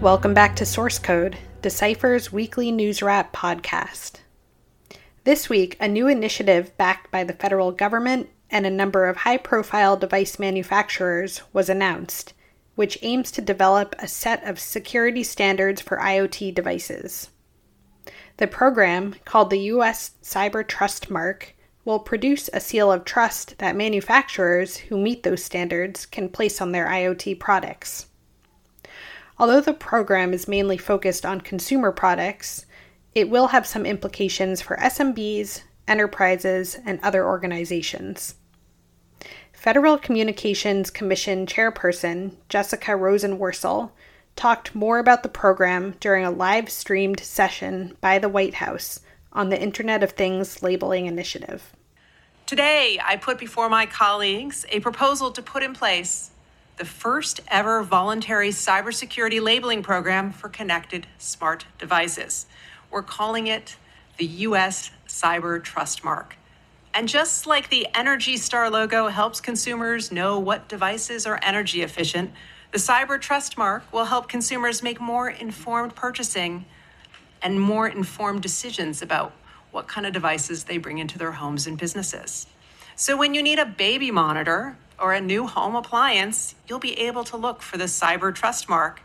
Welcome back to Source Code, Decipher's weekly news wrap podcast. This week, a new initiative backed by the federal government and a number of high profile device manufacturers was announced, which aims to develop a set of security standards for IoT devices. The program, called the U.S. Cyber Trust Mark, will produce a seal of trust that manufacturers who meet those standards can place on their IoT products. Although the program is mainly focused on consumer products, it will have some implications for SMBs, enterprises, and other organizations. Federal Communications Commission Chairperson Jessica Rosenworcel talked more about the program during a live streamed session by the White House on the Internet of Things Labeling Initiative. Today, I put before my colleagues a proposal to put in place the first ever voluntary cybersecurity labeling program for connected smart devices. We're calling it the U.S. Cyber Trust Mark. And just like the Energy Star logo helps consumers know what devices are energy efficient, the Cyber Trust Mark will help consumers make more informed purchasing and more informed decisions about what kind of devices they bring into their homes and businesses. So when you need a baby monitor or a new home appliance, you'll be able to look for the Cyber Trust Mark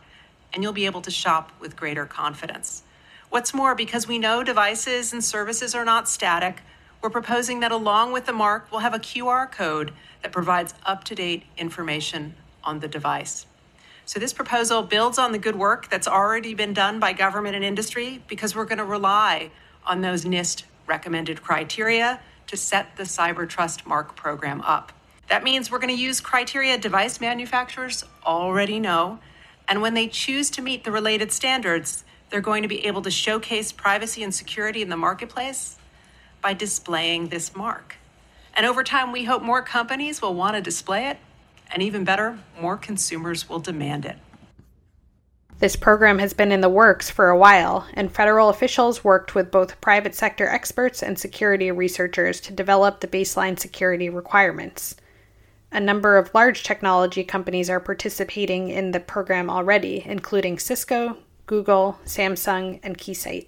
and you'll be able to shop with greater confidence. What's more, because we know devices and services are not static, we're proposing that along with the mark, we'll have a QR code that provides up to date information on the device. So, this proposal builds on the good work that's already been done by government and industry because we're going to rely on those NIST recommended criteria to set the Cyber Trust Mark program up. That means we're going to use criteria device manufacturers already know, and when they choose to meet the related standards, they're going to be able to showcase privacy and security in the marketplace by displaying this mark. And over time, we hope more companies will want to display it, and even better, more consumers will demand it. This program has been in the works for a while, and federal officials worked with both private sector experts and security researchers to develop the baseline security requirements. A number of large technology companies are participating in the program already, including Cisco, Google, Samsung, and Keysight.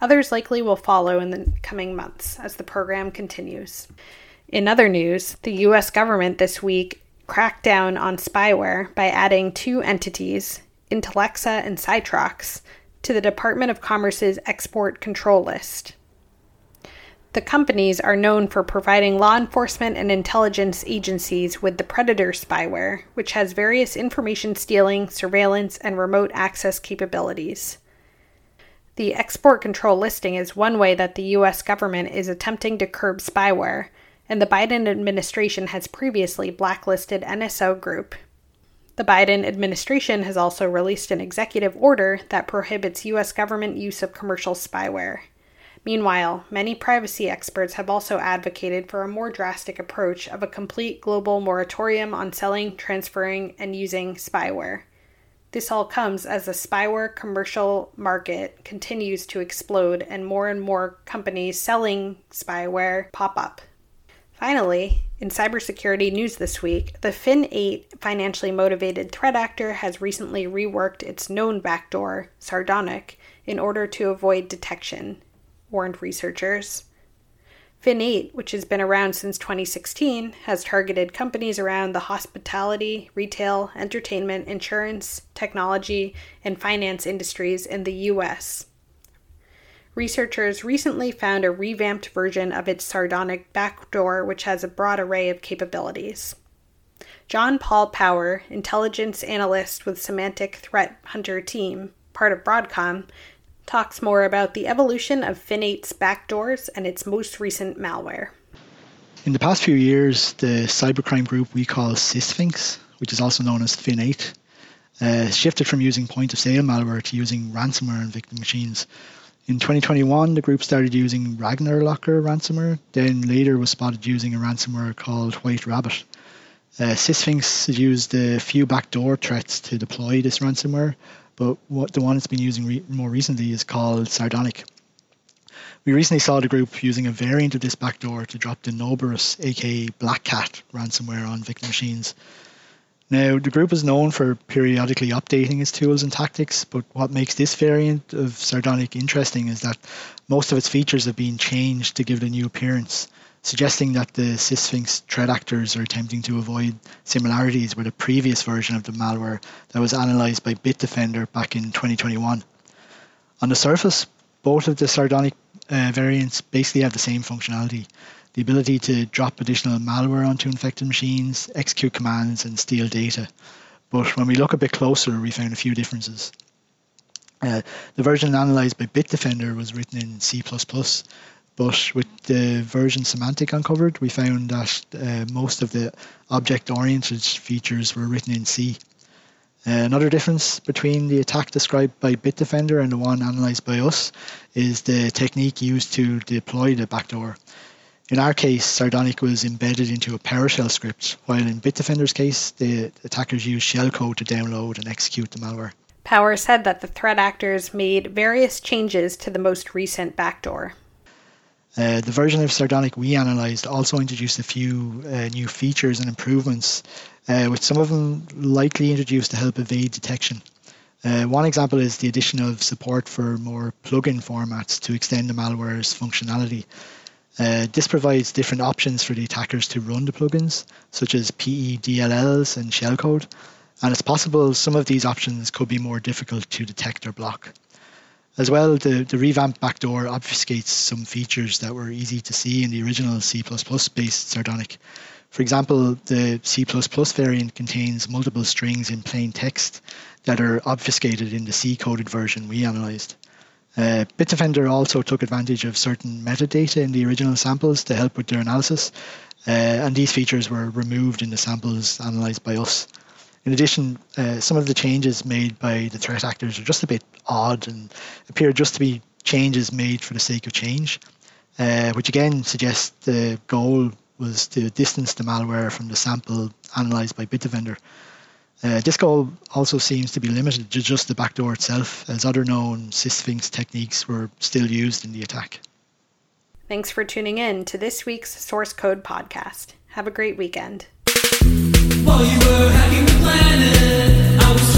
Others likely will follow in the coming months as the program continues. In other news, the US government this week cracked down on spyware by adding two entities, Intellexa and Cytrox, to the Department of Commerce's export control list. The companies are known for providing law enforcement and intelligence agencies with the Predator spyware, which has various information stealing, surveillance, and remote access capabilities. The export control listing is one way that the US government is attempting to curb spyware, and the Biden administration has previously blacklisted NSO Group. The Biden administration has also released an executive order that prohibits US government use of commercial spyware. Meanwhile, many privacy experts have also advocated for a more drastic approach of a complete global moratorium on selling, transferring, and using spyware. This all comes as the spyware commercial market continues to explode and more and more companies selling spyware pop up. Finally, in cybersecurity news this week, the Fin8 financially motivated threat actor has recently reworked its known backdoor, Sardonic, in order to avoid detection, warned researchers. Fin8, which has been around since 2016, has targeted companies around the hospitality, retail, entertainment, insurance, technology, and finance industries in the US. Researchers recently found a revamped version of its sardonic backdoor, which has a broad array of capabilities. John Paul Power, intelligence analyst with Symantec Threat Hunter team, part of Broadcom, talks more about the evolution of Fin8's backdoors and its most recent malware. In the past few years, the cybercrime group we call Syssphinx, which is also known as Fin8, uh, shifted from using point of sale malware to using ransomware and victim machines. In 2021, the group started using Ragnar Locker ransomware, then later was spotted using a ransomware called White Rabbit. Uh, Syssphinx used a few backdoor threats to deploy this ransomware, but what the one it's been using re- more recently is called Sardonic. We recently saw the group using a variant of this backdoor to drop the Noberus, aka Black Cat, ransomware on victim machines. Now, the group is known for periodically updating its tools and tactics, but what makes this variant of Sardonic interesting is that most of its features have been changed to give it a new appearance, suggesting that the Syssphinx threat actors are attempting to avoid similarities with a previous version of the malware that was analysed by Bitdefender back in 2021. On the surface, both of the Sardonic uh, variants basically have the same functionality the ability to drop additional malware onto infected machines, execute commands, and steal data. But when we look a bit closer, we found a few differences. Uh, the version analyzed by Bitdefender was written in C++, but with the version Symantec uncovered, we found that uh, most of the object-oriented features were written in C. Uh, another difference between the attack described by Bitdefender and the one analyzed by us is the technique used to deploy the backdoor. In our case, Sardonic was embedded into a PowerShell script, while in Bitdefender's case, the attackers used shellcode to download and execute the malware. Power said that the threat actors made various changes to the most recent backdoor. Uh, the version of Sardonic we analysed also introduced a few uh, new features and improvements, uh, with some of them likely introduced to help evade detection. Uh, one example is the addition of support for more plugin formats to extend the malware's functionality. Uh, this provides different options for the attackers to run the plugins, such as PEDLLs and shellcode, and it's possible some of these options could be more difficult to detect or block. As well, the, the revamped backdoor obfuscates some features that were easy to see in the original C++ based Sardonic. For example, the C++ variant contains multiple strings in plain text that are obfuscated in the C coded version we analysed. Uh, Bitdefender also took advantage of certain metadata in the original samples to help with their analysis, uh, and these features were removed in the samples analysed by us. In addition, uh, some of the changes made by the threat actors are just a bit odd and appear just to be changes made for the sake of change, uh, which again suggests the goal was to distance the malware from the sample analysed by Bitdefender. Uh, this goal also seems to be limited to just the backdoor itself, as other known Syssphinx techniques were still used in the attack. Thanks for tuning in to this week's Source Code podcast. Have a great weekend. While you were hacking the planet, I was